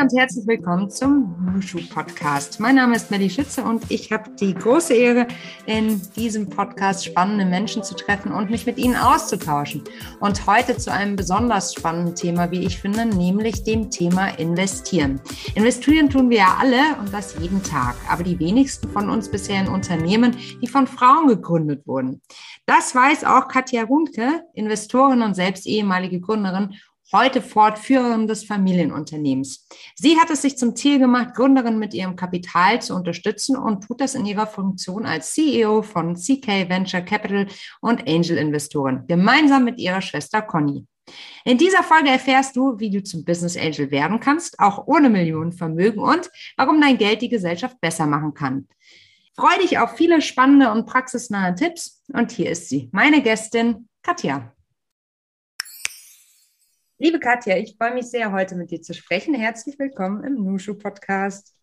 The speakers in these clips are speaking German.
Und herzlich willkommen zum Mushu Podcast. Mein Name ist Melly Schütze und ich habe die große Ehre, in diesem Podcast spannende Menschen zu treffen und mich mit ihnen auszutauschen. Und heute zu einem besonders spannenden Thema, wie ich finde, nämlich dem Thema Investieren. Investieren tun wir ja alle und das jeden Tag, aber die wenigsten von uns bisher in Unternehmen, die von Frauen gegründet wurden. Das weiß auch Katja Runke, Investorin und selbst ehemalige Gründerin heute Fortführerin des Familienunternehmens. Sie hat es sich zum Ziel gemacht, Gründerinnen mit ihrem Kapital zu unterstützen und tut das in ihrer Funktion als CEO von CK Venture Capital und Angel Investoren, gemeinsam mit ihrer Schwester Conny. In dieser Folge erfährst du, wie du zum Business Angel werden kannst, auch ohne Millionenvermögen und warum dein Geld die Gesellschaft besser machen kann. Freue dich auf viele spannende und praxisnahe Tipps und hier ist sie, meine Gästin Katja. Liebe Katja, ich freue mich sehr, heute mit dir zu sprechen. Herzlich willkommen im Nushu Podcast.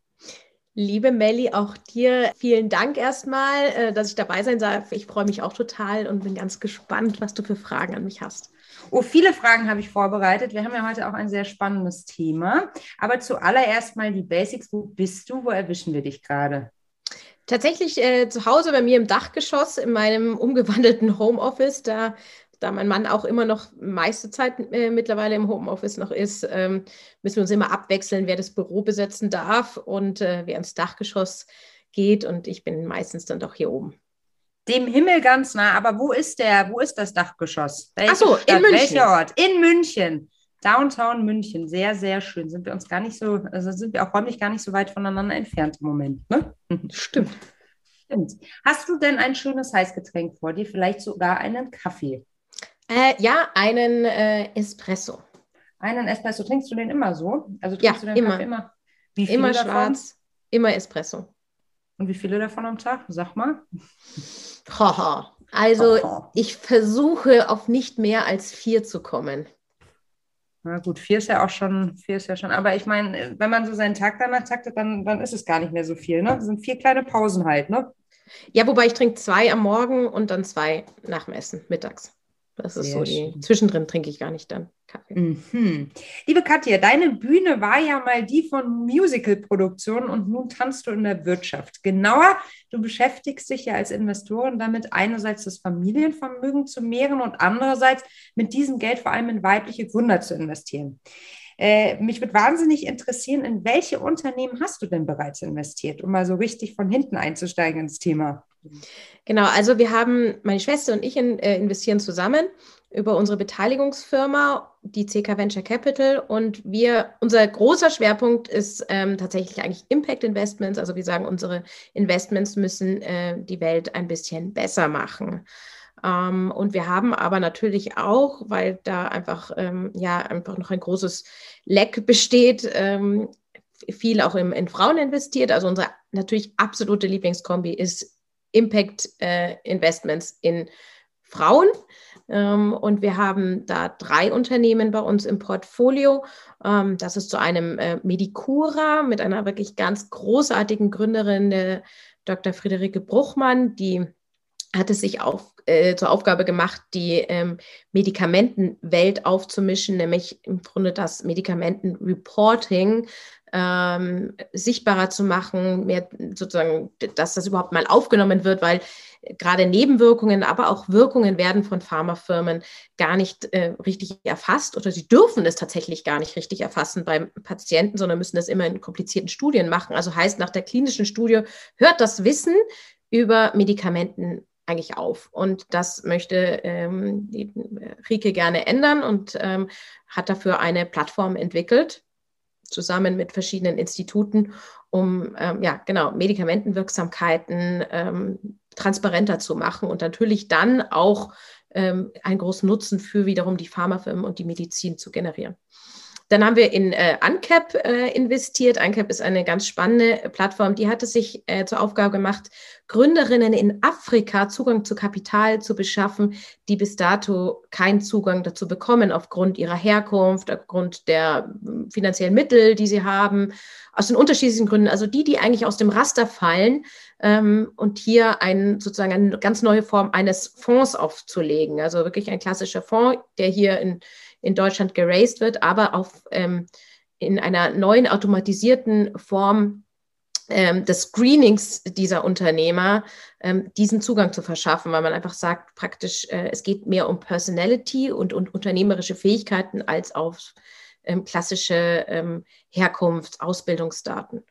Liebe Melli, auch dir vielen Dank erstmal, äh, dass ich dabei sein darf. Ich freue mich auch total und bin ganz gespannt, was du für Fragen an mich hast. Oh, viele Fragen habe ich vorbereitet. Wir haben ja heute auch ein sehr spannendes Thema. Aber zuallererst mal die Basics. Wo bist du? Wo erwischen wir dich gerade? Tatsächlich äh, zu Hause bei mir im Dachgeschoss in meinem umgewandelten Homeoffice. Da da mein Mann auch immer noch meiste Zeit äh, mittlerweile im Homeoffice noch ist, ähm, müssen wir uns immer abwechseln, wer das Büro besetzen darf und äh, wer ins Dachgeschoss geht. Und ich bin meistens dann doch hier oben. Dem Himmel ganz nah, aber wo ist der, wo ist das Dachgeschoss? Welche Ach so, Stadt, in München. Welcher Ort? In München. Downtown München, sehr, sehr schön. Sind wir uns gar nicht so, also sind wir auch räumlich gar nicht so weit voneinander entfernt im Moment. Ne? Stimmt. Stimmt. Hast du denn ein schönes Heißgetränk vor dir? Vielleicht sogar einen Kaffee? Äh, ja, einen äh, Espresso. Einen Espresso. Trinkst du den immer so? Also trinkst ja, du den immer. Kaffee immer? Wie viele immer davon? schwarz, immer Espresso. Und wie viele davon am Tag? Sag mal. Haha. Also Haha. ich versuche auf nicht mehr als vier zu kommen. Na gut, vier ist ja auch schon, vier ist ja schon. Aber ich meine, wenn man so seinen Tag danach taktet, dann, dann ist es gar nicht mehr so viel. Ne? Das sind vier kleine Pausen halt, ne? Ja, wobei ich trinke zwei am Morgen und dann zwei nach dem Essen, mittags. Das ist Sehr so die. Schön. Zwischendrin trinke ich gar nicht dann Kaffee. Mhm. Liebe Katja, deine Bühne war ja mal die von Musical-Produktionen und nun tanzt du in der Wirtschaft. Genauer, du beschäftigst dich ja als Investorin damit, einerseits das Familienvermögen zu mehren und andererseits mit diesem Geld vor allem in weibliche Gründer zu investieren. Äh, mich würde wahnsinnig interessieren, in welche Unternehmen hast du denn bereits investiert, um mal so richtig von hinten einzusteigen ins Thema? Genau, also wir haben, meine Schwester und ich in, äh, investieren zusammen über unsere Beteiligungsfirma, die CK Venture Capital. Und wir, unser großer Schwerpunkt ist ähm, tatsächlich eigentlich Impact Investments. Also wir sagen, unsere Investments müssen äh, die Welt ein bisschen besser machen. Ähm, und wir haben aber natürlich auch, weil da einfach, ähm, ja, einfach noch ein großes Leck besteht, ähm, viel auch im, in Frauen investiert. Also unsere natürlich absolute Lieblingskombi ist Impact äh, Investments in Frauen. Ähm, und wir haben da drei Unternehmen bei uns im Portfolio. Ähm, das ist zu einem äh, Medicura mit einer wirklich ganz großartigen Gründerin, der Dr. Friederike Bruchmann, die hat es sich auf, äh, zur Aufgabe gemacht, die ähm, Medikamentenwelt aufzumischen, nämlich im Grunde das Medikamentenreporting ähm, sichtbarer zu machen, mehr sozusagen, dass das überhaupt mal aufgenommen wird, weil gerade Nebenwirkungen, aber auch Wirkungen werden von Pharmafirmen gar nicht äh, richtig erfasst oder sie dürfen es tatsächlich gar nicht richtig erfassen beim Patienten, sondern müssen das immer in komplizierten Studien machen. Also heißt, nach der klinischen Studie hört das Wissen über Medikamenten eigentlich auf. Und das möchte ähm, die Rike gerne ändern und ähm, hat dafür eine Plattform entwickelt, zusammen mit verschiedenen Instituten, um ähm, ja genau Medikamentenwirksamkeiten ähm, transparenter zu machen und natürlich dann auch ähm, einen großen Nutzen für wiederum die Pharmafirmen und die Medizin zu generieren. Dann haben wir in äh, Uncap äh, investiert. Uncap ist eine ganz spannende Plattform. Die hat es sich äh, zur Aufgabe gemacht, Gründerinnen in Afrika Zugang zu Kapital zu beschaffen, die bis dato keinen Zugang dazu bekommen aufgrund ihrer Herkunft, aufgrund der hm, finanziellen Mittel, die sie haben, aus den unterschiedlichen Gründen. Also die, die eigentlich aus dem Raster fallen ähm, und hier ein, sozusagen eine ganz neue Form eines Fonds aufzulegen. Also wirklich ein klassischer Fonds, der hier in in Deutschland geraced wird, aber auf, ähm, in einer neuen automatisierten Form ähm, des Screenings dieser Unternehmer ähm, diesen Zugang zu verschaffen, weil man einfach sagt, praktisch, äh, es geht mehr um Personality und, und unternehmerische Fähigkeiten als auf ähm, klassische ähm, Herkunft, Ausbildungsdaten.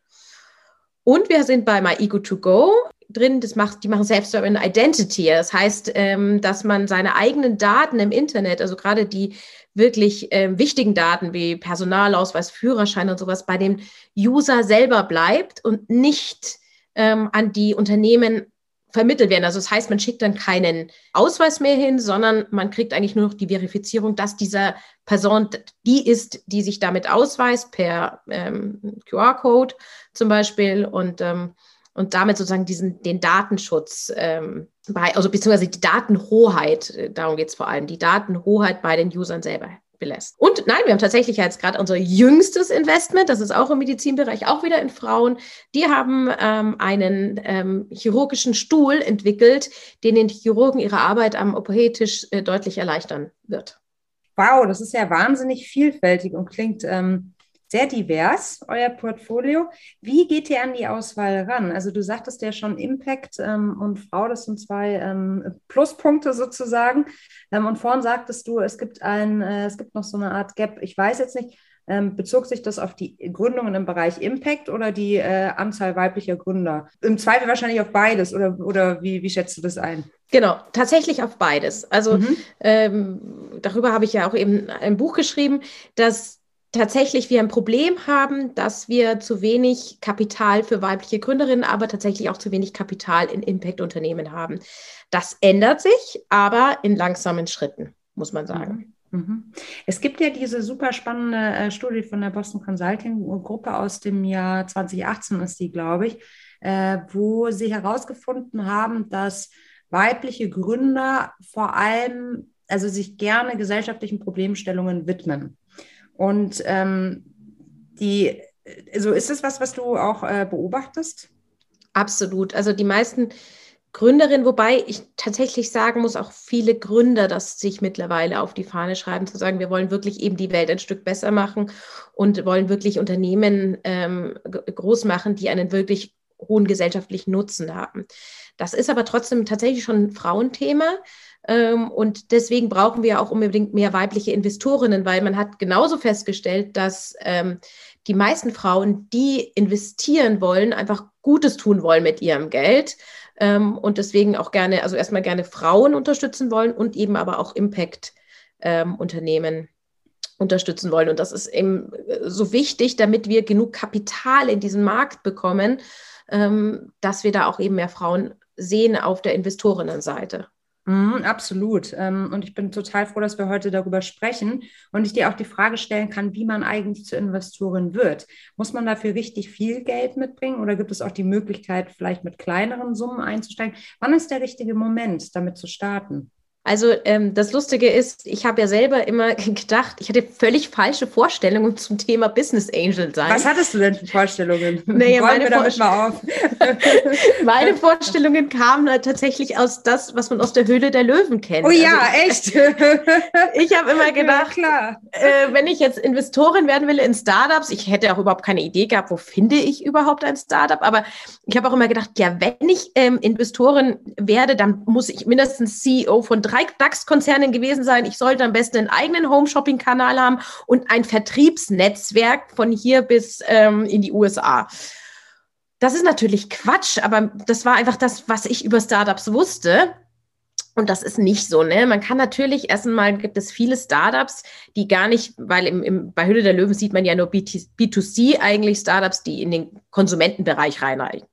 Und wir sind bei My Ego to Go drin, das macht, die machen selbst ein Identity. Das heißt, ähm, dass man seine eigenen Daten im Internet, also gerade die wirklich äh, wichtigen Daten wie Personalausweis, Führerschein und sowas bei dem User selber bleibt und nicht ähm, an die Unternehmen vermittelt werden. Also das heißt, man schickt dann keinen Ausweis mehr hin, sondern man kriegt eigentlich nur noch die Verifizierung, dass dieser Person die ist, die sich damit ausweist per ähm, QR-Code zum Beispiel und ähm, und damit sozusagen diesen, den Datenschutz ähm, bei, also beziehungsweise die Datenhoheit, äh, darum geht es vor allem, die Datenhoheit bei den Usern selber belässt. Und nein, wir haben tatsächlich jetzt gerade unser jüngstes Investment, das ist auch im Medizinbereich, auch wieder in Frauen. Die haben ähm, einen ähm, chirurgischen Stuhl entwickelt, den den Chirurgen ihre Arbeit am OP-Tisch äh, deutlich erleichtern wird. Wow, das ist ja wahnsinnig vielfältig und klingt ähm, sehr divers, euer Portfolio. Wie geht ihr an die Auswahl ran? Also du sagtest ja schon Impact ähm, und Frau, das sind zwei ähm, Pluspunkte sozusagen. Ähm, und vorhin sagtest du, es gibt ein, äh, es gibt noch so eine Art Gap. Ich weiß jetzt nicht, ähm, bezog sich das auf die Gründungen im Bereich Impact oder die äh, Anzahl weiblicher Gründer? Im Zweifel wahrscheinlich auf beides oder, oder wie, wie schätzt du das ein? Genau, tatsächlich auf beides. Also mhm. ähm, darüber habe ich ja auch eben ein Buch geschrieben, dass tatsächlich wir ein Problem haben, dass wir zu wenig Kapital für weibliche Gründerinnen, aber tatsächlich auch zu wenig Kapital in Impact-Unternehmen haben. Das ändert sich, aber in langsamen Schritten, muss man sagen. Mhm. mhm. Es gibt ja diese super spannende äh, Studie von der Boston Consulting Gruppe aus dem Jahr 2018 ist die, glaube ich, äh, wo sie herausgefunden haben, dass weibliche Gründer vor allem, also sich gerne gesellschaftlichen Problemstellungen widmen. Und ähm, die, also ist das was, was du auch äh, beobachtest? Absolut. Also die meisten Gründerinnen, wobei ich tatsächlich sagen muss, auch viele Gründer das sich mittlerweile auf die Fahne schreiben, zu sagen, wir wollen wirklich eben die Welt ein Stück besser machen und wollen wirklich Unternehmen ähm, groß machen, die einen wirklich hohen gesellschaftlichen Nutzen haben. Das ist aber trotzdem tatsächlich schon ein Frauenthema. Ähm, und deswegen brauchen wir auch unbedingt mehr weibliche Investorinnen, weil man hat genauso festgestellt, dass ähm, die meisten Frauen, die investieren wollen, einfach Gutes tun wollen mit ihrem Geld ähm, und deswegen auch gerne, also erstmal gerne Frauen unterstützen wollen und eben aber auch Impact-Unternehmen unterstützen wollen. Und das ist eben so wichtig, damit wir genug Kapital in diesen Markt bekommen, dass wir da auch eben mehr Frauen sehen auf der Investorinnenseite. Mhm, absolut. Ähm, und ich bin total froh, dass wir heute darüber sprechen und ich dir auch die Frage stellen kann, wie man eigentlich zur Investorin wird. Muss man dafür richtig viel Geld mitbringen oder gibt es auch die Möglichkeit, vielleicht mit kleineren Summen einzusteigen? Wann ist der richtige Moment, damit zu starten? Also ähm, das Lustige ist, ich habe ja selber immer gedacht, ich hatte völlig falsche Vorstellungen zum Thema Business Angel sein. Was hattest du denn für Vorstellungen? Naja, meine, Vor meine, Vorstellungen kamen halt tatsächlich aus das, was man aus der Höhle der Löwen kennt. Oh ja, also, echt? ich habe immer gedacht, ja, äh, wenn ich jetzt Investorin werden will in Startups, ich hätte auch überhaupt keine Idee gehabt, wo finde ich überhaupt ein Startup, aber ich habe auch immer gedacht, ja, wenn ich ähm, Investorin werde, dann muss ich mindestens CEO von drei DAX-Konzernen gewesen sein. Ich sollte am besten einen eigenen Home-Shopping-Kanal haben und ein Vertriebsnetzwerk von hier bis ähm, in die USA. Das ist natürlich Quatsch, aber das war einfach das, was ich über Startups wusste. Und das ist nicht so, ne? Man kann natürlich erstmal gibt es viele Startups, die gar nicht, weil im, im, bei Hülle der Löwen sieht man ja nur B2C eigentlich Startups, die in den Konsumentenbereich reinreichen.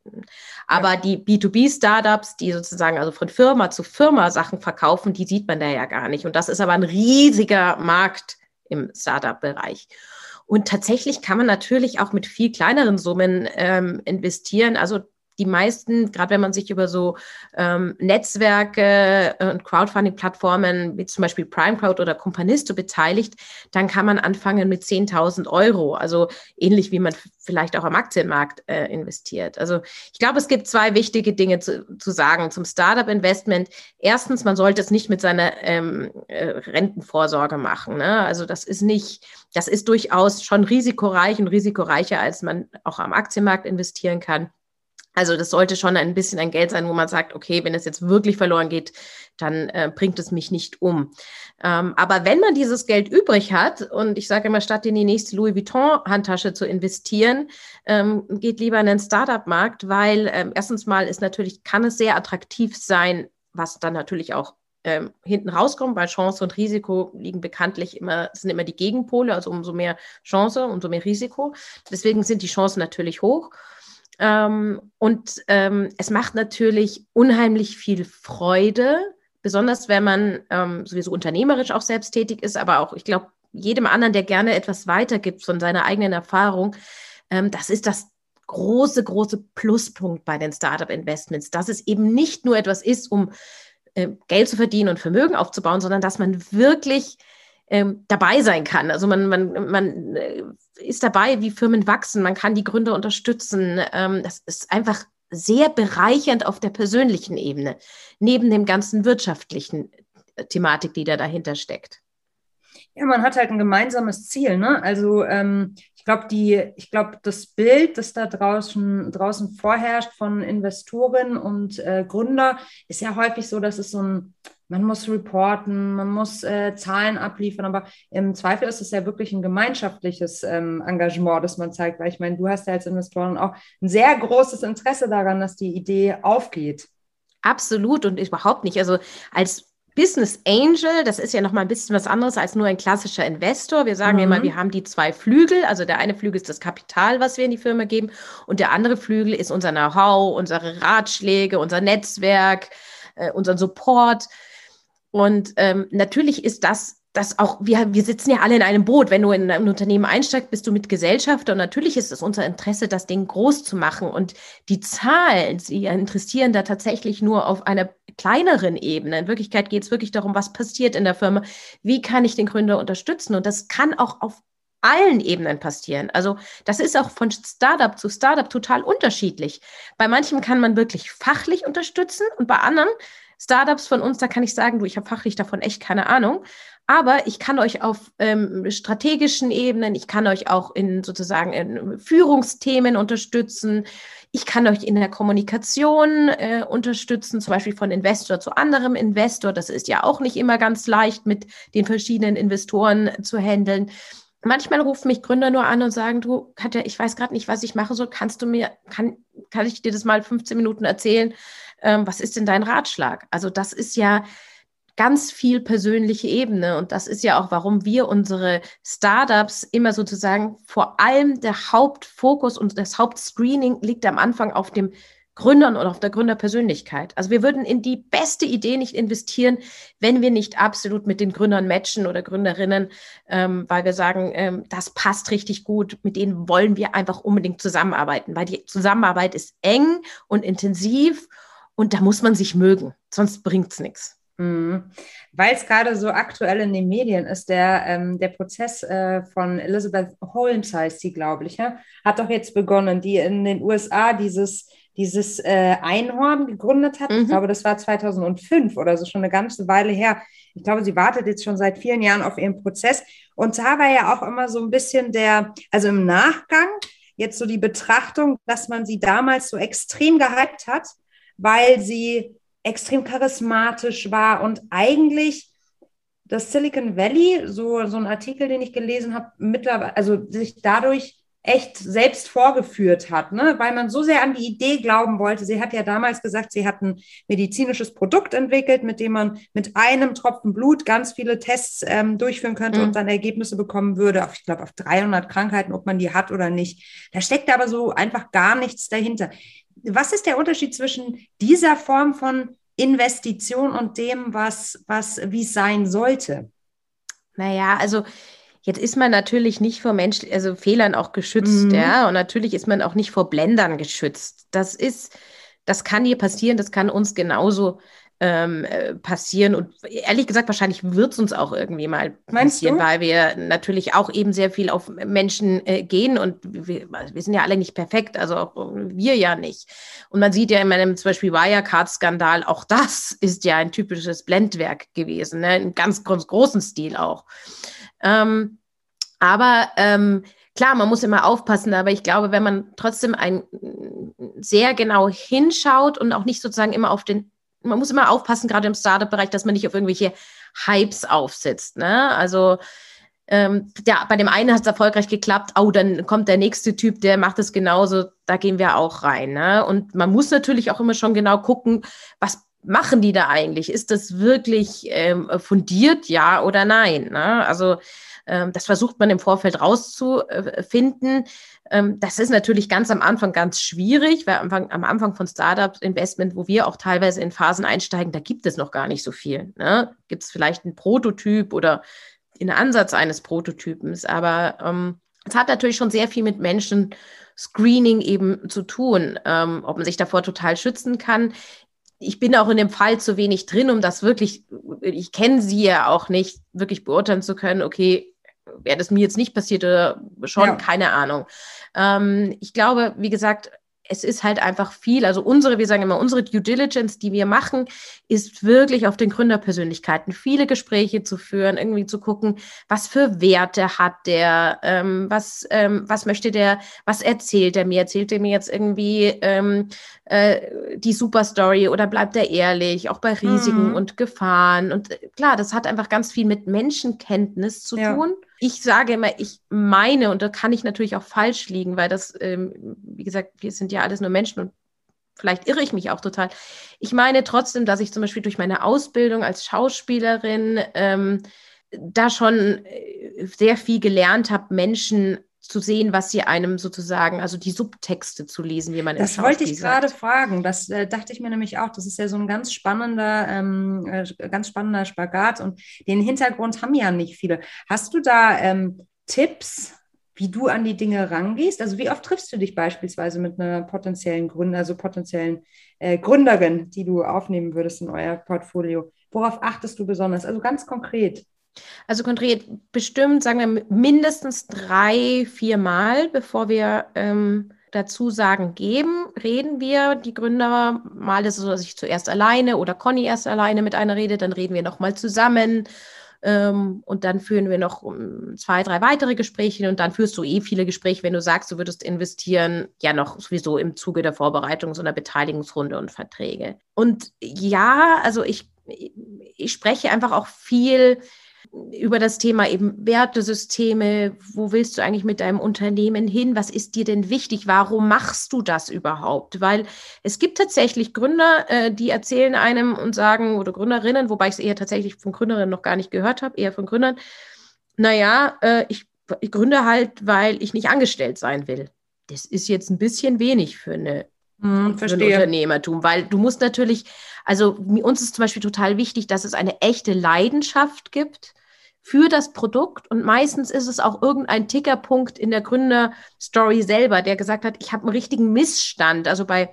Aber die B2B-Startups, die sozusagen also von Firma zu Firma Sachen verkaufen, die sieht man da ja gar nicht. Und das ist aber ein riesiger Markt im Startup-Bereich. Und tatsächlich kann man natürlich auch mit viel kleineren Summen ähm, investieren. Also die meisten, gerade wenn man sich über so ähm, Netzwerke und Crowdfunding-Plattformen wie zum Beispiel Prime Crowd oder Companisto beteiligt, dann kann man anfangen mit 10.000 Euro. Also ähnlich wie man vielleicht auch am Aktienmarkt äh, investiert. Also ich glaube, es gibt zwei wichtige Dinge zu, zu sagen zum Startup-Investment. Erstens, man sollte es nicht mit seiner ähm, äh, Rentenvorsorge machen. Ne? Also das ist nicht, das ist durchaus schon risikoreich und risikoreicher, als man auch am Aktienmarkt investieren kann. Also das sollte schon ein bisschen ein Geld sein, wo man sagt, okay, wenn es jetzt wirklich verloren geht, dann äh, bringt es mich nicht um. Ähm, aber wenn man dieses Geld übrig hat, und ich sage immer, statt in die nächste Louis Vuitton-Handtasche zu investieren, ähm, geht lieber in den Startup-Markt, weil ähm, erstens mal ist natürlich, kann es sehr attraktiv sein, was dann natürlich auch ähm, hinten rauskommt, weil Chance und Risiko liegen bekanntlich immer, sind immer die Gegenpole, also umso mehr Chance, umso mehr Risiko. Deswegen sind die Chancen natürlich hoch. Ähm, und ähm, es macht natürlich unheimlich viel Freude, besonders wenn man ähm, sowieso unternehmerisch auch selbst tätig ist, aber auch, ich glaube, jedem anderen, der gerne etwas weitergibt von seiner eigenen Erfahrung, ähm, das ist das große, große Pluspunkt bei den Startup-Investments, dass es eben nicht nur etwas ist, um äh, Geld zu verdienen und Vermögen aufzubauen, sondern dass man wirklich ähm, dabei sein kann. Also man, man, man äh, ist dabei, wie Firmen wachsen, man kann die Gründer unterstützen. Ähm, das ist einfach sehr bereichernd auf der persönlichen Ebene, neben dem ganzen wirtschaftlichen äh, Thematik, die da dahinter steckt. Ja, man hat halt ein gemeinsames Ziel, ne? Also ähm, ich glaube, die, das Bild, das da draußen, draußen vorherrscht von Investoren und äh, Gründer, ist ja häufig so, dass es so ein man muss reporten, man muss äh, Zahlen abliefern, aber im Zweifel ist es ja wirklich ein gemeinschaftliches ähm, Engagement, das man zeigt, weil ich meine, du hast ja als Investoren auch ein sehr großes Interesse daran, dass die Idee aufgeht. Absolut und überhaupt nicht. Also als Business Angel, das ist ja noch mal ein bisschen was anderes als nur ein klassischer Investor. Wir sagen mhm. immer, wir haben die zwei Flügel. Also der eine Flügel ist das Kapital, was wir in die Firma geben, und der andere Flügel ist unser Know-how, unsere Ratschläge, unser Netzwerk, äh, unseren Support. Und ähm, natürlich ist das das auch, wir, wir sitzen ja alle in einem Boot. Wenn du in ein Unternehmen einsteigst, bist du mit Gesellschafter. Und natürlich ist es unser Interesse, das Ding groß zu machen. Und die Zahlen, sie interessieren da tatsächlich nur auf einer kleineren Ebene. In Wirklichkeit geht es wirklich darum, was passiert in der Firma. Wie kann ich den Gründer unterstützen? Und das kann auch auf allen Ebenen passieren. Also das ist auch von Startup zu Startup total unterschiedlich. Bei manchen kann man wirklich fachlich unterstützen und bei anderen Startups von uns, da kann ich sagen, du, ich habe fachlich davon echt keine Ahnung. Aber ich kann euch auf ähm, strategischen Ebenen, ich kann euch auch in sozusagen in Führungsthemen unterstützen. Ich kann euch in der Kommunikation äh, unterstützen, zum Beispiel von Investor zu anderem Investor. Das ist ja auch nicht immer ganz leicht, mit den verschiedenen Investoren zu handeln. Manchmal rufen mich Gründer nur an und sagen, du, Katja, ich weiß gerade nicht, was ich machen soll. Kannst du mir, kann, kann ich dir das mal 15 Minuten erzählen? Ähm, was ist denn dein Ratschlag? Also das ist ja ganz viel persönliche Ebene und das ist ja auch, warum wir unsere Startups immer sozusagen vor allem der Hauptfokus und das Hauptscreening liegt am Anfang auf dem Gründern oder auf der Gründerpersönlichkeit. Also wir würden in die beste Idee nicht investieren, wenn wir nicht absolut mit den Gründern matchen oder Gründerinnen, ähm, weil wir sagen, ähm, das passt richtig gut, mit denen wollen wir einfach unbedingt zusammenarbeiten, weil die Zusammenarbeit ist eng und intensiv und da muss man sich mögen, sonst bringt es nichts. Mhm. Weil es gerade so aktuell in den Medien ist, der, ähm, der Prozess äh, von Elizabeth Holmes heißt sie, glaube ich, ja, hat doch jetzt begonnen, die in den USA dieses, dieses äh, Einhorn gegründet hat. Mhm. Ich glaube, das war 2005 oder so, schon eine ganze Weile her. Ich glaube, sie wartet jetzt schon seit vielen Jahren auf ihren Prozess. Und da war ja auch immer so ein bisschen der, also im Nachgang, jetzt so die Betrachtung, dass man sie damals so extrem gehypt hat weil sie extrem charismatisch war und eigentlich das Silicon Valley, so, so ein Artikel, den ich gelesen habe, mittlerweile, also sich dadurch echt selbst vorgeführt hat, ne? weil man so sehr an die Idee glauben wollte. Sie hat ja damals gesagt, sie hat ein medizinisches Produkt entwickelt, mit dem man mit einem Tropfen Blut ganz viele Tests ähm, durchführen könnte mhm. und dann Ergebnisse bekommen würde, auf, ich glaube, auf 300 Krankheiten, ob man die hat oder nicht. Da steckt aber so einfach gar nichts dahinter was ist der Unterschied zwischen dieser Form von Investition und dem, was, was, wie es sein sollte? Naja, also Jetzt ist man natürlich nicht vor Mensch, also Fehlern auch geschützt, mhm. ja. Und natürlich ist man auch nicht vor Blendern geschützt. Das ist, das kann hier passieren, das kann uns genauso ähm, äh, passieren. Und ehrlich gesagt, wahrscheinlich wird es uns auch irgendwie mal passieren, weil wir natürlich auch eben sehr viel auf Menschen äh, gehen und wir, wir, sind ja alle nicht perfekt, also auch wir ja nicht. Und man sieht ja in meinem zum Beispiel Wirecard-Skandal, auch das ist ja ein typisches Blendwerk gewesen, ne? in ganz, ganz großen Stil auch. Ähm, aber ähm, klar, man muss immer aufpassen, aber ich glaube, wenn man trotzdem ein sehr genau hinschaut und auch nicht sozusagen immer auf den man muss immer aufpassen, gerade im Startup-Bereich, dass man nicht auf irgendwelche Hypes aufsitzt. Ne? Also ähm, ja, bei dem einen hat es erfolgreich geklappt, oh, dann kommt der nächste Typ, der macht es genauso, da gehen wir auch rein. Ne? Und man muss natürlich auch immer schon genau gucken, was machen die da eigentlich? Ist das wirklich ähm, fundiert, ja oder nein? Ne? Also ähm, das versucht man im Vorfeld rauszufinden. Ähm, das ist natürlich ganz am Anfang ganz schwierig, weil am Anfang, von Startup-Investment, wo wir auch teilweise in Phasen einsteigen, da gibt es noch gar nicht so viel. Ne? Gibt es vielleicht einen Prototyp oder einen Ansatz eines Prototypens, aber ähm, es hat natürlich schon sehr viel mit Menschen Screening eben zu tun, ähm, ob man sich davor total schützen kann. Ich bin auch in dem Fall zu wenig drin, um das wirklich, ich kenne sie ja auch nicht, wirklich beurteilen zu können, okay, wäre das mir jetzt nicht passiert oder schon, ja. keine Ahnung. Ähm, ich glaube, wie gesagt, es ist halt einfach viel. Also unsere, wir sagen immer, unsere Due Diligence, die wir machen, ist wirklich auf den Gründerpersönlichkeiten viele Gespräche zu führen, irgendwie zu gucken, was für Werte hat der, ähm, was, ähm, was möchte der, was erzählt er mir? Erzählt er mir jetzt irgendwie ähm, äh, die Superstory oder bleibt er ehrlich, auch bei Risiken mhm. und Gefahren? Und äh, klar, das hat einfach ganz viel mit Menschenkenntnis zu ja. tun ich sage immer, ich meine, und da kann ich natürlich auch falsch liegen, weil das, ähm, wie gesagt, wir sind ja alles nur Menschen und vielleicht irre ich mich auch total. Ich meine trotzdem, dass ich zum Beispiel durch meine Ausbildung als Schauspielerin ähm, da schon äh, sehr viel gelernt habe, Menschen zu sehen, was sie einem sozusagen, also die Subtexte zu lesen, wie man Das wollte ich gerade fragen. Das äh, dachte ich mir nämlich auch. Das ist ja so ein ganz spannender, ähm, äh, ganz spannender Spagat und den Hintergrund haben ja nicht viele. Hast du da ähm, Tipps, wie du an die Dinge rangehst? Also wie oft triffst du dich beispielsweise mit einer potenziellen Gründer, also potenziellen äh, Gründerin, die du aufnehmen würdest in euer Portfolio? Worauf achtest du besonders? Also ganz konkret. Also konkret bestimmt, sagen wir mindestens drei, vier Mal, bevor wir ähm, dazu sagen geben, reden wir die Gründer. Mal ist es so, dass ich zuerst alleine oder Conny erst alleine mit einer rede, dann reden wir nochmal zusammen. Ähm, und dann führen wir noch um, zwei, drei weitere Gespräche und dann führst du eh viele Gespräche, wenn du sagst, du würdest investieren, ja noch sowieso im Zuge der Vorbereitung so einer Beteiligungsrunde und Verträge. Und ja, also ich, ich spreche einfach auch viel über das Thema eben Wertesysteme. Wo willst du eigentlich mit deinem Unternehmen hin? Was ist dir denn wichtig? Warum machst du das überhaupt? Weil es gibt tatsächlich Gründer, äh, die erzählen einem und sagen, oder Gründerinnen, wobei ich es eher tatsächlich von Gründerinnen noch gar nicht gehört habe, eher von Gründern, naja, äh, ich, ich gründe halt, weil ich nicht angestellt sein will. Das ist jetzt ein bisschen wenig für eine hm, ein Unternehmertum, weil du musst natürlich, also uns ist zum Beispiel total wichtig, dass es eine echte Leidenschaft gibt für das Produkt und meistens ist es auch irgendein Tickerpunkt in der Gründerstory selber, der gesagt hat, ich habe einen richtigen Missstand. Also bei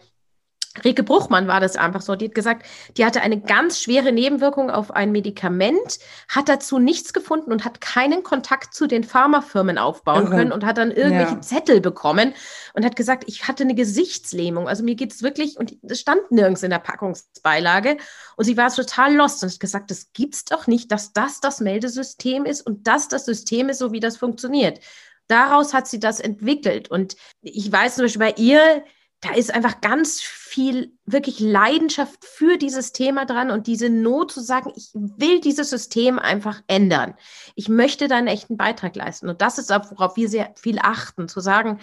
Rike Bruchmann war das einfach so. Die hat gesagt, die hatte eine ganz schwere Nebenwirkung auf ein Medikament, hat dazu nichts gefunden und hat keinen Kontakt zu den Pharmafirmen aufbauen Irre. können und hat dann irgendwelche ja. Zettel bekommen und hat gesagt, ich hatte eine Gesichtslähmung. Also mir geht es wirklich, und das stand nirgends in der Packungsbeilage. Und sie war total lost und hat gesagt, das gibt's doch nicht, dass das das Meldesystem ist und das das System ist, so wie das funktioniert. Daraus hat sie das entwickelt. Und ich weiß zum Beispiel bei ihr, da ist einfach ganz viel wirklich Leidenschaft für dieses Thema dran und diese Not zu sagen, ich will dieses System einfach ändern. Ich möchte da einen echten Beitrag leisten. Und das ist auch, worauf wir sehr viel achten, zu sagen,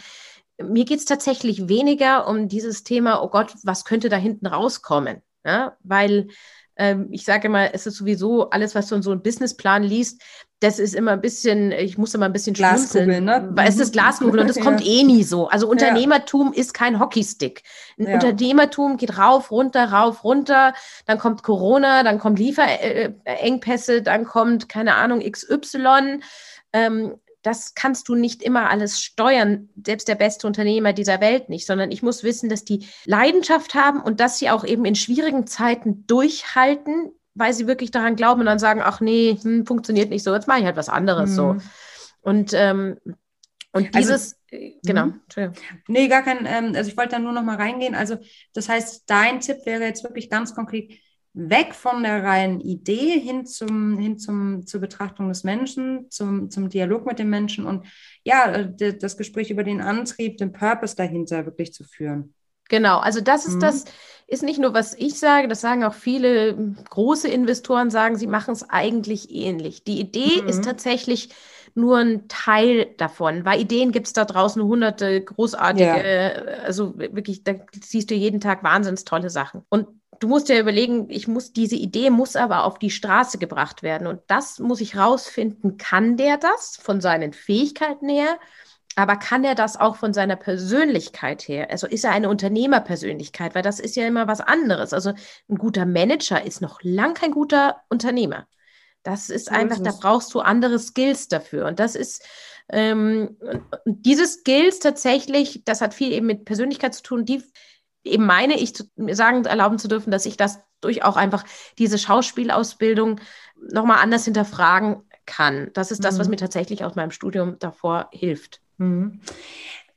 mir geht es tatsächlich weniger um dieses Thema, oh Gott, was könnte da hinten rauskommen? Ja, weil ähm, ich sage immer, es ist sowieso alles, was du in so einem Businessplan liest, das ist immer ein bisschen, ich muss immer ein bisschen Glaskugel, ne? Weil es ist Glaskugel und das ja. kommt eh nie so. Also Unternehmertum ja. ist kein Hockeystick. Ein ja. Unternehmertum geht rauf, runter, rauf, runter. Dann kommt Corona, dann kommen Lieferengpässe, dann kommt, keine Ahnung, XY. ähm, das kannst du nicht immer alles steuern, selbst der beste Unternehmer dieser Welt nicht, sondern ich muss wissen, dass die Leidenschaft haben und dass sie auch eben in schwierigen Zeiten durchhalten, weil sie wirklich daran glauben und dann sagen, ach nee, hm, funktioniert nicht so, jetzt mache ich halt was anderes mhm. so. Und, ähm, und also dieses, also, genau. Mhm. Nee, gar kein, ähm, also ich wollte da nur noch mal reingehen. Also das heißt, dein Tipp wäre jetzt wirklich ganz konkret, weg von der reinen Idee hin zum, hin zum, zur Betrachtung des Menschen, zum, zum Dialog mit dem Menschen und ja, äh, das Gespräch über den Antrieb, den Purpose dahinter wirklich zu führen. Genau, also das ist mhm. das, ist nicht nur, was ich sage, das sagen auch viele große Investoren, sagen, sie machen es eigentlich ähnlich. Die Idee mhm. ist tatsächlich nur ein Teil davon, weil Ideen gibt es da draußen hunderte großartige, ja. also wirklich, da siehst du jeden Tag wahnsinnig tolle Sachen. Und du musst ja überlegen, ich muss, diese Idee muss aber auf die Straße gebracht werden. Und das muss ich rausfinden, kann der das von seinen Fähigkeiten her? Aber kann er das auch von seiner Persönlichkeit her? Also ist er eine Unternehmerpersönlichkeit? Weil das ist ja immer was anderes. Also ein guter Manager ist noch lang kein guter Unternehmer. Das ist so einfach, ist da brauchst du andere Skills dafür. Und das ist, ähm, diese Skills tatsächlich, das hat viel eben mit Persönlichkeit zu tun, die eben meine ich zu, mir sagen, erlauben zu dürfen, dass ich das durch auch einfach diese Schauspielausbildung nochmal anders hinterfragen kann. Das ist das, was mhm. mir tatsächlich aus meinem Studium davor hilft. Mhm.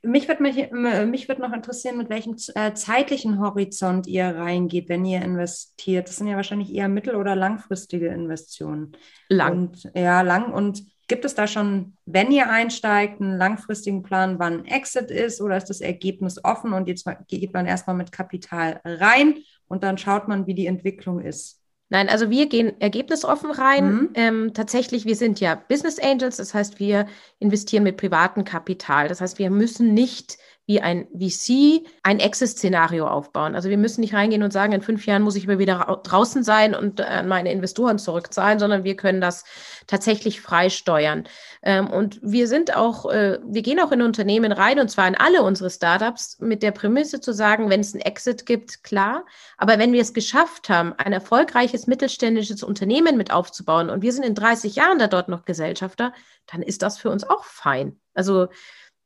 Mich würde mich, mich würd noch interessieren, mit welchem äh, zeitlichen Horizont ihr reingeht, wenn ihr investiert. Das sind ja wahrscheinlich eher mittel- oder langfristige Investitionen. Lang. Und, ja, lang. Und Gibt es da schon, wenn ihr einsteigt, einen langfristigen Plan, wann Exit ist oder ist das Ergebnis offen und jetzt geht man erstmal mit Kapital rein und dann schaut man, wie die Entwicklung ist? Nein, also wir gehen ergebnisoffen rein. Mhm. Ähm, tatsächlich, wir sind ja Business Angels, das heißt, wir investieren mit privatem Kapital. Das heißt, wir müssen nicht wie ein VC ein Exit-Szenario aufbauen. Also wir müssen nicht reingehen und sagen, in fünf Jahren muss ich immer wieder draußen sein und an äh, meine Investoren zurückzahlen, sondern wir können das tatsächlich frei steuern. Ähm, und wir sind auch, äh, wir gehen auch in Unternehmen rein und zwar in alle unsere Startups mit der Prämisse zu sagen, wenn es ein Exit gibt, klar. Aber wenn wir es geschafft haben, ein erfolgreiches mittelständisches Unternehmen mit aufzubauen und wir sind in 30 Jahren da dort noch Gesellschafter, dann ist das für uns auch fein. Also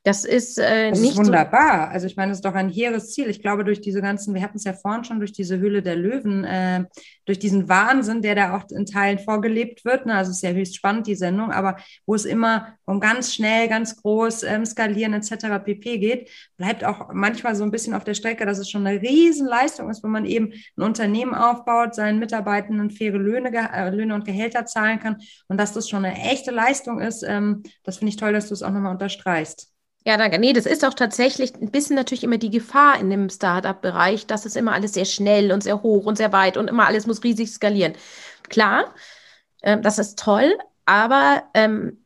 das ist äh, das nicht ist wunderbar. So also ich meine, es ist doch ein hehres Ziel. Ich glaube, durch diese ganzen, wir hatten es ja vorhin schon, durch diese Hülle der Löwen, äh, durch diesen Wahnsinn, der da auch in Teilen vorgelebt wird. Ne? Also es ist ja höchst spannend, die Sendung, aber wo es immer um ganz schnell, ganz groß ähm, skalieren etc. pp geht, bleibt auch manchmal so ein bisschen auf der Strecke, dass es schon eine Riesenleistung ist, wenn man eben ein Unternehmen aufbaut, seinen Mitarbeitenden faire Löhne, äh, Löhne und Gehälter zahlen kann und dass das schon eine echte Leistung ist. Ähm, das finde ich toll, dass du es auch nochmal unterstreichst. Ja, danke. Nee, das ist auch tatsächlich ein bisschen natürlich immer die Gefahr in dem Startup-Bereich, dass es immer alles sehr schnell und sehr hoch und sehr weit und immer alles muss riesig skalieren. Klar, äh, das ist toll, aber ähm,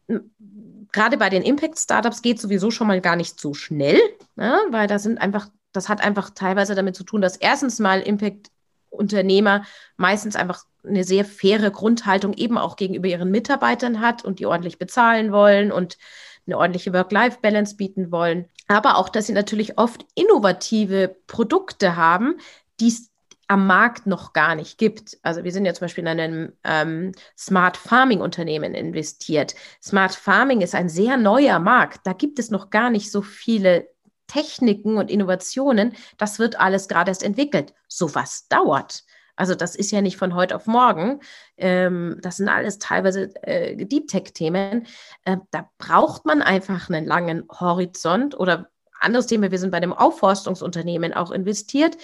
gerade bei den Impact-Startups geht sowieso schon mal gar nicht so schnell, ne? weil da sind einfach, das hat einfach teilweise damit zu tun, dass erstens mal Impact-Unternehmer meistens einfach eine sehr faire Grundhaltung eben auch gegenüber ihren Mitarbeitern hat und die ordentlich bezahlen wollen und eine ordentliche Work-Life-Balance bieten wollen. Aber auch, dass sie natürlich oft innovative Produkte haben, die es am Markt noch gar nicht gibt. Also wir sind ja zum Beispiel in einem ähm, Smart Farming Unternehmen investiert. Smart Farming ist ein sehr neuer Markt. Da gibt es noch gar nicht so viele Techniken und Innovationen. Das wird alles gerade erst entwickelt. So was dauert. Also das ist ja nicht von heute auf morgen. Ähm, das sind alles teilweise äh, Deep Tech-Themen. Äh, da braucht man einfach einen langen Horizont oder anderes Thema, wir sind bei dem Aufforstungsunternehmen auch investiert.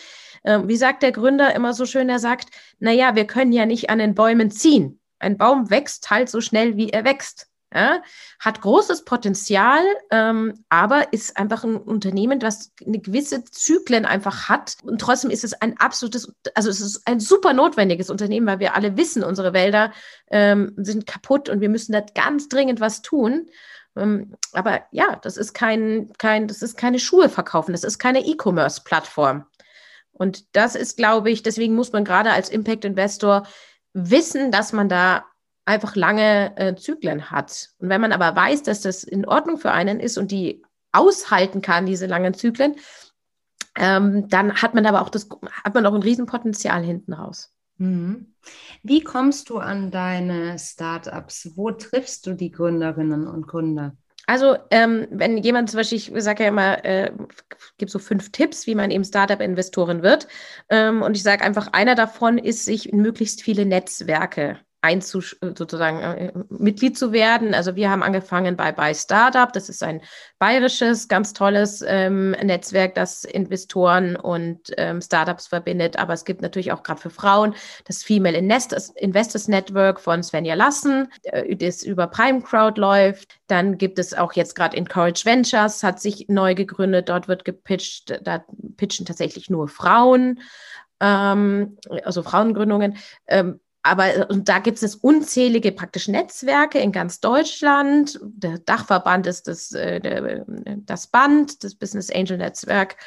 Äh, wie sagt der Gründer immer so schön, er sagt, naja, wir können ja nicht an den Bäumen ziehen. Ein Baum wächst halt so schnell, wie er wächst. Ja, hat großes Potenzial, ähm, aber ist einfach ein Unternehmen, das eine gewisse Zyklen einfach hat. Und trotzdem ist es ein absolutes, also es ist ein super notwendiges Unternehmen, weil wir alle wissen, unsere Wälder ähm, sind kaputt und wir müssen da ganz dringend was tun. Ähm, aber ja, das ist kein, kein, das ist keine Schuhe verkaufen, das ist keine E-Commerce-Plattform. Und das ist, glaube ich, deswegen muss man gerade als Impact-Investor wissen, dass man da einfach lange äh, Zyklen hat. Und wenn man aber weiß, dass das in Ordnung für einen ist und die aushalten kann, diese langen Zyklen, ähm, dann hat man aber auch das, hat man auch ein Riesenpotenzial hinten raus. Mhm. Wie kommst du an deine Startups? Wo triffst du die Gründerinnen und Gründer? Also, ähm, wenn jemand zum Beispiel, ich sage ja immer, äh, gibt so fünf Tipps, wie man eben Startup-Investorin wird. Ähm, und ich sage einfach, einer davon ist, sich in möglichst viele Netzwerke einzusch sozusagen äh, Mitglied zu werden. Also wir haben angefangen bei bei Startup. Das ist ein bayerisches, ganz tolles ähm, Netzwerk, das Investoren und ähm, Startups verbindet. Aber es gibt natürlich auch gerade für Frauen das Female Investors, Investors Network von Svenja Lassen, äh, das über Prime Crowd läuft. Dann gibt es auch jetzt gerade Encourage Ventures, hat sich neu gegründet. Dort wird gepitcht, da pitchen tatsächlich nur Frauen ähm, also Frauengründungen. Ähm, aber äh, und da gibt es unzählige praktisch Netzwerke in ganz Deutschland. Der Dachverband ist das, äh, äh, das Band, das Business Angel Netzwerk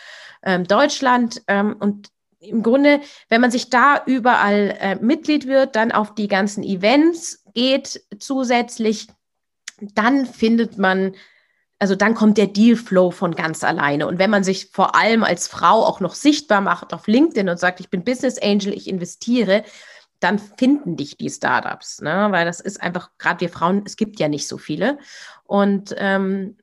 ähm, Deutschland. Ähm, und im Grunde, wenn man sich da überall Mitglied wird, dann auf die ganzen Events geht zusätzlich, dann findet man also dann kommt der Dealflow von ganz alleine. Und wenn man sich vor allem als Frau auch noch sichtbar macht auf LinkedIn und sagt, ich bin Business Angel, ich investiere, dann finden dich die Startups, ne? weil das ist einfach, gerade wir Frauen, es gibt ja nicht so viele. Und ähm,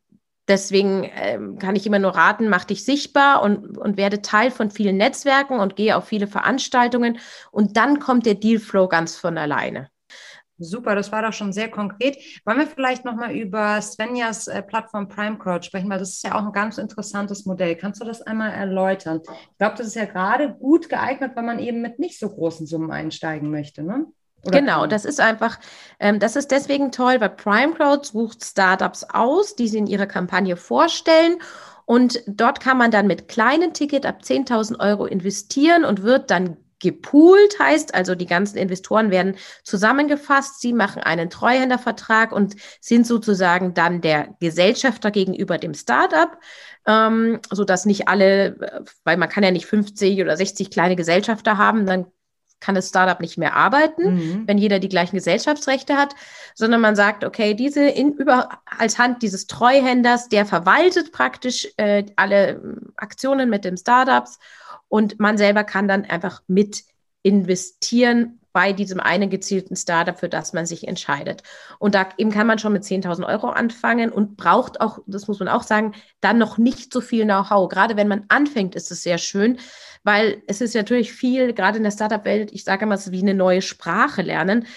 deswegen ähm, kann ich immer nur raten, mach dich sichtbar und, und werde Teil von vielen Netzwerken und gehe auf viele Veranstaltungen. Und dann kommt der Dealflow ganz von alleine. Super, das war doch schon sehr konkret. Wollen wir vielleicht nochmal über Svenjas äh, Plattform Prime Crowd sprechen, weil das ist ja auch ein ganz interessantes Modell. Kannst du das einmal erläutern? Ich glaube, das ist ja gerade gut geeignet, wenn man eben mit nicht so großen Summen einsteigen möchte, ne? Oder genau, das ist einfach, ähm, das ist deswegen toll, weil Prime Crowd sucht Startups aus, die sie in ihrer Kampagne vorstellen. Und dort kann man dann mit kleinen Ticket ab 10.000 Euro investieren und wird dann gepoolt heißt, also die ganzen Investoren werden zusammengefasst, sie machen einen Treuhändervertrag und sind sozusagen dann der Gesellschafter gegenüber dem Startup, ähm, so dass nicht alle, weil man kann ja nicht 50 oder 60 kleine Gesellschafter haben, dann kann das Startup nicht mehr arbeiten, mhm. wenn jeder die gleichen Gesellschaftsrechte hat, sondern man sagt, okay, diese in, über, als Hand dieses Treuhänders, der verwaltet praktisch äh, alle Aktionen mit dem Startups und man selber kann dann einfach mit investieren bei diesem einen gezielten Startup, für das man sich entscheidet. Und da eben kann man schon mit 10.000 Euro anfangen und braucht auch, das muss man auch sagen, dann noch nicht so viel Know-how. Gerade wenn man anfängt, ist es sehr schön, weil es ist natürlich viel, gerade in der Startup-Welt, ich sage immer, es ist wie eine neue Sprache lernen,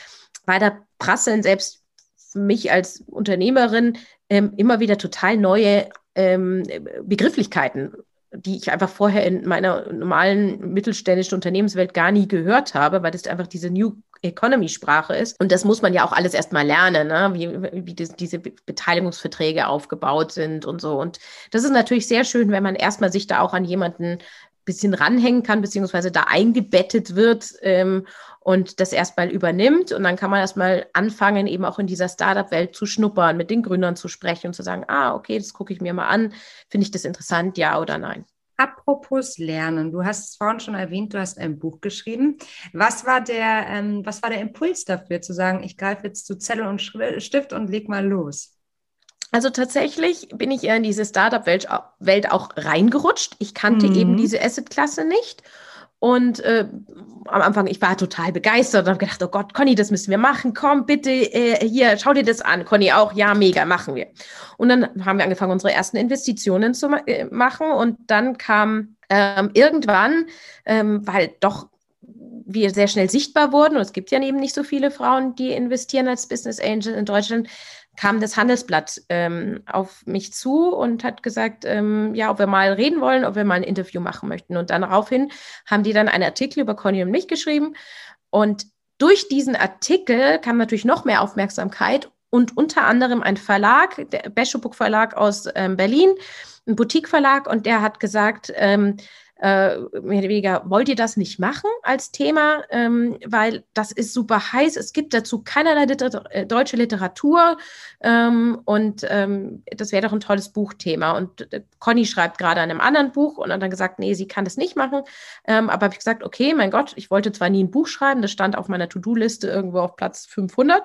weil da prasseln selbst für mich als Unternehmerin ähm, immer wieder total neue ähm, Begrifflichkeiten die ich einfach vorher in meiner normalen mittelständischen Unternehmenswelt gar nie gehört habe, weil das einfach diese New Economy-Sprache ist. Und das muss man ja auch alles erstmal lernen, ne? wie, wie das, diese Beteiligungsverträge aufgebaut sind und so. Und das ist natürlich sehr schön, wenn man erstmal sich da auch an jemanden bisschen ranhängen kann, beziehungsweise da eingebettet wird ähm, und das erstmal übernimmt. Und dann kann man erstmal anfangen, eben auch in dieser Startup-Welt zu schnuppern, mit den Gründern zu sprechen und zu sagen, ah, okay, das gucke ich mir mal an. Finde ich das interessant, ja oder nein? Apropos Lernen, du hast es vorhin schon erwähnt, du hast ein Buch geschrieben. Was war der, ähm, was war der Impuls dafür, zu sagen, ich greife jetzt zu Zettel und Stift und leg mal los? Also tatsächlich bin ich in diese Startup-Welt auch reingerutscht. Ich kannte mhm. eben diese Asset-Klasse nicht. Und äh, am Anfang, ich war total begeistert und habe gedacht, oh Gott, Conny, das müssen wir machen. Komm, bitte, äh, hier, schau dir das an. Conny auch, ja, mega, machen wir. Und dann haben wir angefangen, unsere ersten Investitionen zu ma äh, machen. Und dann kam ähm, irgendwann, ähm, weil doch wir sehr schnell sichtbar wurden, und es gibt ja eben nicht so viele Frauen, die investieren als Business Angel in Deutschland, kam das Handelsblatt ähm, auf mich zu und hat gesagt, ähm, ja, ob wir mal reden wollen, ob wir mal ein Interview machen möchten. Und daraufhin haben die dann einen Artikel über Conny und mich geschrieben. Und durch diesen Artikel kam natürlich noch mehr Aufmerksamkeit und unter anderem ein Verlag, der Beschobuk Verlag aus ähm, Berlin, ein Boutique Verlag, und der hat gesagt, ähm, äh, mehr oder weniger, wollt ihr das nicht machen als Thema, ähm, weil das ist super heiß. Es gibt dazu keinerlei Liter äh, deutsche Literatur ähm, und ähm, das wäre doch ein tolles Buchthema. Und äh, Conny schreibt gerade an einem anderen Buch und hat dann gesagt, nee, sie kann das nicht machen. Ähm, aber habe ich gesagt, okay, mein Gott, ich wollte zwar nie ein Buch schreiben, das stand auf meiner To-Do-Liste irgendwo auf Platz 500,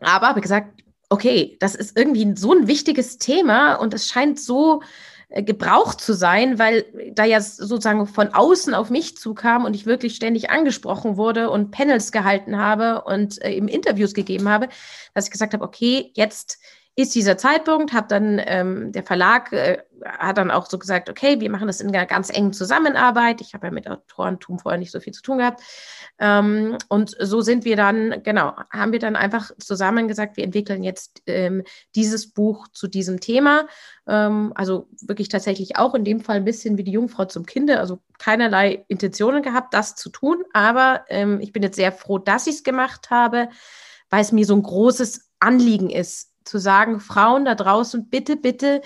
aber habe gesagt, okay, das ist irgendwie so ein wichtiges Thema und es scheint so äh, gebraucht zu sein, weil da ja sozusagen von außen auf mich zukam und ich wirklich ständig angesprochen wurde und Panels gehalten habe und äh, eben Interviews gegeben habe, dass ich gesagt habe, okay, jetzt ist dieser Zeitpunkt, habe dann ähm, der Verlag äh, hat dann auch so gesagt, okay, wir machen das in einer ganz engen Zusammenarbeit. Ich habe ja mit Autorentum vorher nicht so viel zu tun gehabt. Ähm, und so sind wir dann, genau, haben wir dann einfach zusammen gesagt, wir entwickeln jetzt ähm, dieses Buch zu diesem Thema. Ähm, also wirklich tatsächlich auch in dem Fall ein bisschen wie die Jungfrau zum Kinde, also keinerlei Intentionen gehabt, das zu tun. Aber ähm, ich bin jetzt sehr froh, dass ich es gemacht habe, weil es mir so ein großes Anliegen ist, zu sagen, Frauen da draußen, bitte, bitte,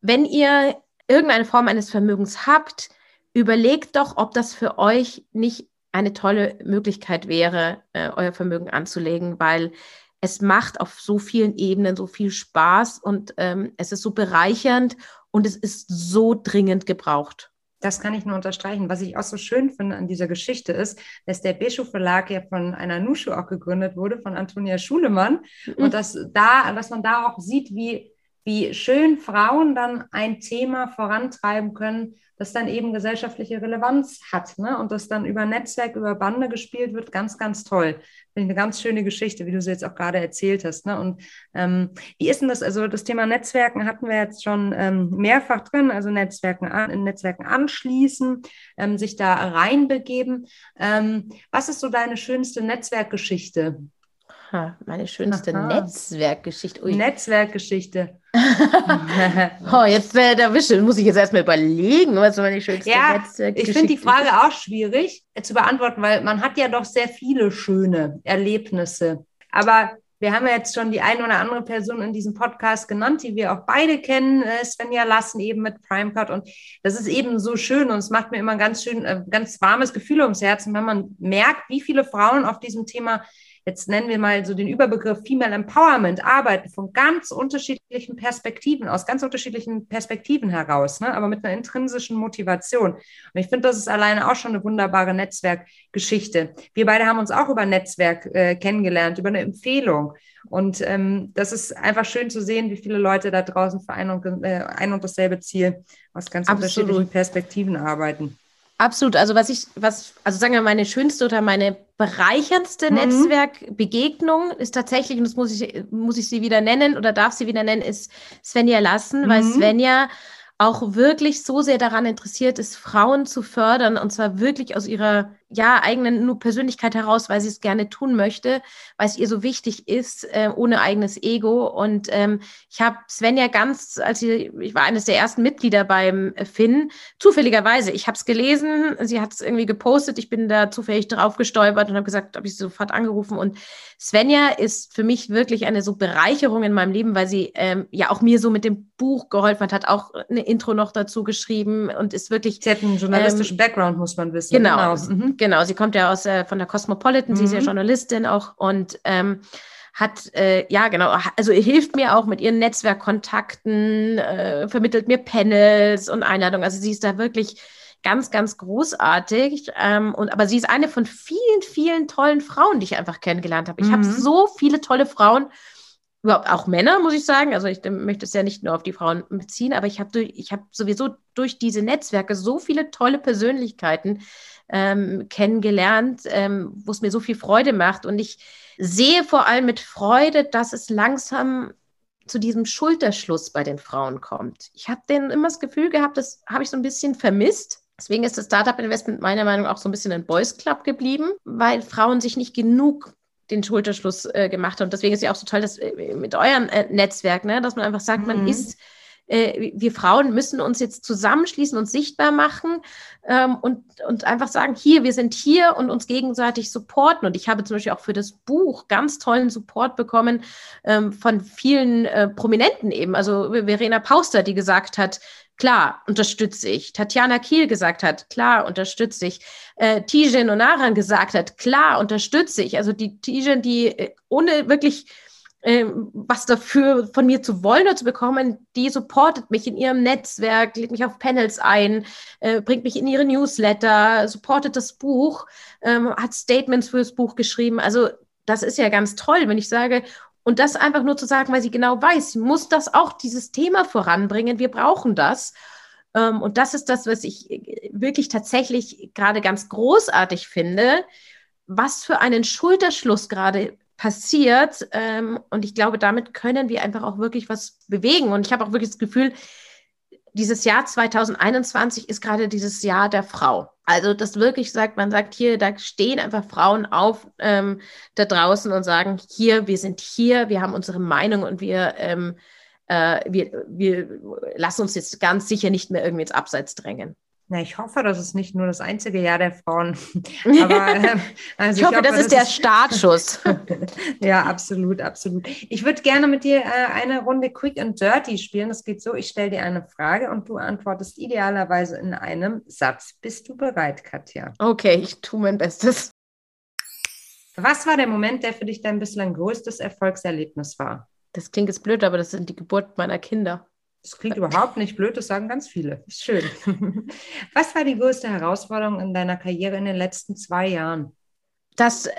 wenn ihr irgendeine Form eines Vermögens habt, überlegt doch, ob das für euch nicht eine tolle Möglichkeit wäre, äh, euer Vermögen anzulegen, weil es macht auf so vielen Ebenen so viel Spaß und ähm, es ist so bereichernd und es ist so dringend gebraucht. Das kann ich nur unterstreichen. Was ich auch so schön finde an dieser Geschichte ist, dass der Bischof Verlag ja von einer Nushu auch gegründet wurde, von Antonia Schulemann. Mhm. Und dass da, dass man da auch sieht, wie, wie schön Frauen dann ein Thema vorantreiben können, das dann eben gesellschaftliche Relevanz hat ne? und das dann über Netzwerk, über Bande gespielt wird, ganz, ganz toll. Finde ich eine ganz schöne Geschichte, wie du sie jetzt auch gerade erzählt hast. Ne? Und ähm, wie ist denn das? Also das Thema Netzwerken hatten wir jetzt schon ähm, mehrfach drin, also Netzwerken an, in Netzwerken anschließen, ähm, sich da reinbegeben. Ähm, was ist so deine schönste Netzwerkgeschichte? meine schönste Aha. Netzwerkgeschichte. Ui. Netzwerkgeschichte. oh, jetzt äh, da muss ich jetzt erstmal überlegen, was meine schönste ja, Netzwerkgeschichte Ich finde die Frage ist. auch schwierig äh, zu beantworten, weil man hat ja doch sehr viele schöne Erlebnisse. Aber wir haben ja jetzt schon die eine oder andere Person in diesem Podcast genannt, die wir auch beide kennen, äh, Svenja Lassen eben mit Primecard. Und das ist eben so schön und es macht mir immer ein ganz schön, äh, ganz warmes Gefühl ums Herzen, wenn man merkt, wie viele Frauen auf diesem Thema jetzt nennen wir mal so den Überbegriff Female Empowerment, arbeiten von ganz unterschiedlichen Perspektiven, aus ganz unterschiedlichen Perspektiven heraus, ne? aber mit einer intrinsischen Motivation. Und ich finde, das ist alleine auch schon eine wunderbare Netzwerkgeschichte. Wir beide haben uns auch über Netzwerk äh, kennengelernt, über eine Empfehlung. Und ähm, das ist einfach schön zu sehen, wie viele Leute da draußen für ein und, äh, ein und dasselbe Ziel aus ganz Absolut. unterschiedlichen Perspektiven arbeiten. Absolut. Also was ich, was, also sagen wir, meine schönste oder meine bereicherndste mhm. Netzwerkbegegnung ist tatsächlich, und das muss ich, muss ich sie wieder nennen oder darf sie wieder nennen, ist Svenja Lassen, mhm. weil Svenja auch wirklich so sehr daran interessiert ist, Frauen zu fördern und zwar wirklich aus ihrer ja, eigenen nur Persönlichkeit heraus, weil sie es gerne tun möchte, weil es ihr so wichtig ist, äh, ohne eigenes Ego. Und ähm, ich habe Svenja ganz, als sie, ich war eines der ersten Mitglieder beim Finn, zufälligerweise, ich habe es gelesen, sie hat es irgendwie gepostet, ich bin da zufällig drauf gestolpert und habe gesagt, habe ich sie sofort angerufen. Und Svenja ist für mich wirklich eine so Bereicherung in meinem Leben, weil sie ähm, ja auch mir so mit dem Buch geholfen hat, hat auch eine Intro noch dazu geschrieben und ist wirklich. Sie hat einen journalistischen ähm, Background, muss man wissen. Genau. genau. Mhm. Genau, sie kommt ja aus äh, von der Cosmopolitan, mhm. sie ist ja mhm. Journalistin auch und ähm, hat, äh, ja genau, also hilft mir auch mit ihren Netzwerkkontakten, äh, vermittelt mir Panels und Einladungen. Also sie ist da wirklich ganz, ganz großartig. Ähm, und, aber sie ist eine von vielen, vielen tollen Frauen, die ich einfach kennengelernt habe. Ich mhm. habe so viele tolle Frauen, überhaupt auch Männer, muss ich sagen. Also ich möchte es ja nicht nur auf die Frauen beziehen, aber ich habe ich hab sowieso durch diese Netzwerke so viele tolle Persönlichkeiten ähm, kennengelernt, ähm, wo es mir so viel Freude macht. Und ich sehe vor allem mit Freude, dass es langsam zu diesem Schulterschluss bei den Frauen kommt. Ich habe denen immer das Gefühl gehabt, das habe ich so ein bisschen vermisst. Deswegen ist das Startup Investment meiner Meinung nach auch so ein bisschen ein Boys Club geblieben, weil Frauen sich nicht genug den Schulterschluss äh, gemacht haben. Und deswegen ist ja auch so toll, dass äh, mit eurem äh, Netzwerk, ne, dass man einfach sagt, mhm. man ist äh, wir Frauen müssen uns jetzt zusammenschließen und sichtbar machen ähm, und, und einfach sagen, hier, wir sind hier und uns gegenseitig supporten. Und ich habe zum Beispiel auch für das Buch ganz tollen Support bekommen ähm, von vielen äh, Prominenten eben. Also Verena Pauster, die gesagt hat, klar, unterstütze ich. Tatjana Kiel gesagt hat, klar, unterstütze ich. Äh, Tijen Onaran gesagt hat, klar, unterstütze ich. Also die Tijen, die äh, ohne wirklich was dafür von mir zu wollen oder zu bekommen, die supportet mich in ihrem Netzwerk, lädt mich auf Panels ein, äh, bringt mich in ihre Newsletter, supportet das Buch, ähm, hat Statements für das Buch geschrieben. Also das ist ja ganz toll, wenn ich sage, und das einfach nur zu sagen, weil sie genau weiß, muss das auch dieses Thema voranbringen, wir brauchen das. Ähm, und das ist das, was ich wirklich tatsächlich gerade ganz großartig finde, was für einen Schulterschluss gerade passiert. Ähm, und ich glaube, damit können wir einfach auch wirklich was bewegen. Und ich habe auch wirklich das Gefühl, dieses Jahr 2021 ist gerade dieses Jahr der Frau. Also das wirklich sagt, man sagt hier, da stehen einfach Frauen auf ähm, da draußen und sagen, hier, wir sind hier, wir haben unsere Meinung und wir, ähm, äh, wir, wir lassen uns jetzt ganz sicher nicht mehr irgendwie ins Abseits drängen. Na, ich hoffe, das ist nicht nur das einzige Jahr der Frauen. Aber, äh, also ich, hoffe, ich, hoffe, das, das ist der Startschuss. ja, absolut, absolut. Ich würde gerne mit dir äh, eine Runde Quick and Dirty spielen. Das geht so, ich stelle dir eine Frage und du antwortest idealerweise in einem Satz. Bist du bereit, Katja? Okay, ich tue mein Bestes. Was war der Moment, der für dich dein bislang größtes Erfolgserlebnis war? Das klingt jetzt blöd, aber das sind die Geburt meiner Kinder. Das klingt überhaupt nicht blöd, das sagen ganz viele. Ist schön. Was war die größte Herausforderung in deiner Karriere in den letzten zwei Jahren? Das äh,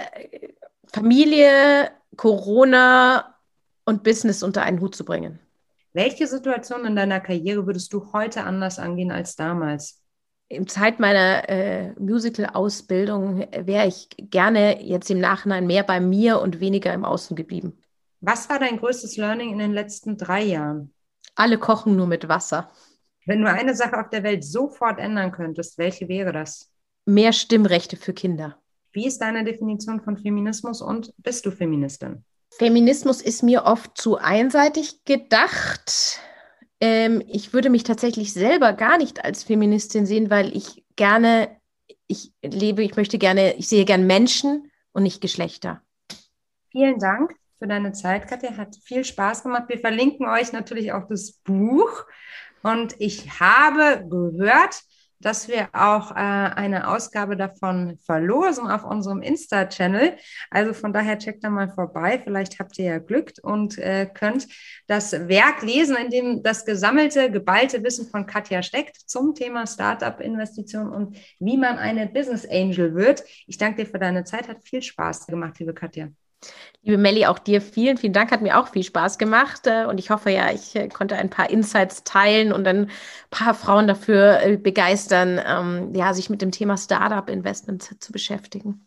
Familie, Corona und Business unter einen Hut zu bringen. Welche Situation in deiner Karriere würdest du heute anders angehen als damals? In Zeit meiner äh, Musical-Ausbildung wäre ich gerne jetzt im Nachhinein mehr bei mir und weniger im Außen geblieben. Was war dein größtes Learning in den letzten drei Jahren? Alle kochen nur mit Wasser. Wenn du eine Sache auf der Welt sofort ändern könntest, welche wäre das? Mehr Stimmrechte für Kinder. Wie ist deine Definition von Feminismus und bist du Feministin? Feminismus ist mir oft zu einseitig gedacht. Ähm, ich würde mich tatsächlich selber gar nicht als Feministin sehen, weil ich gerne, ich lebe, ich möchte gerne, ich sehe gern Menschen und nicht Geschlechter. Vielen Dank für deine Zeit, Katja. Hat viel Spaß gemacht. Wir verlinken euch natürlich auch das Buch. Und ich habe gehört, dass wir auch äh, eine Ausgabe davon verlosen auf unserem Insta-Channel. Also von daher checkt da mal vorbei. Vielleicht habt ihr ja Glück und äh, könnt das Werk lesen, in dem das gesammelte, geballte Wissen von Katja steckt zum Thema Startup-Investition und wie man eine Business Angel wird. Ich danke dir für deine Zeit. Hat viel Spaß gemacht, liebe Katja. Liebe Melli, auch dir vielen, vielen Dank. Hat mir auch viel Spaß gemacht. Äh, und ich hoffe ja, ich äh, konnte ein paar Insights teilen und ein paar Frauen dafür äh, begeistern, ähm, ja, sich mit dem Thema Startup Investment zu beschäftigen.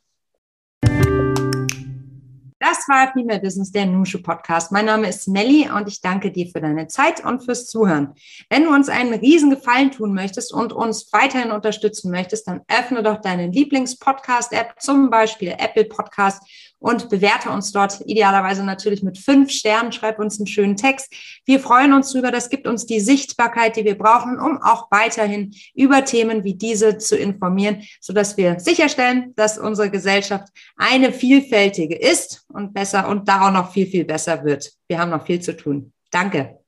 Das war Female Business, der Nusche Podcast. Mein Name ist Melli und ich danke dir für deine Zeit und fürs Zuhören. Wenn du uns einen riesen Gefallen tun möchtest und uns weiterhin unterstützen möchtest, dann öffne doch deine Lieblings-Podcast-App, zum Beispiel Apple Podcast und bewerte uns dort idealerweise natürlich mit fünf Sternen. Schreib uns einen schönen Text. Wir freuen uns drüber. Das gibt uns die Sichtbarkeit, die wir brauchen, um auch weiterhin über Themen wie diese zu informieren, sodass wir sicherstellen, dass unsere Gesellschaft eine vielfältige ist und besser und da auch noch viel, viel besser wird. Wir haben noch viel zu tun. Danke.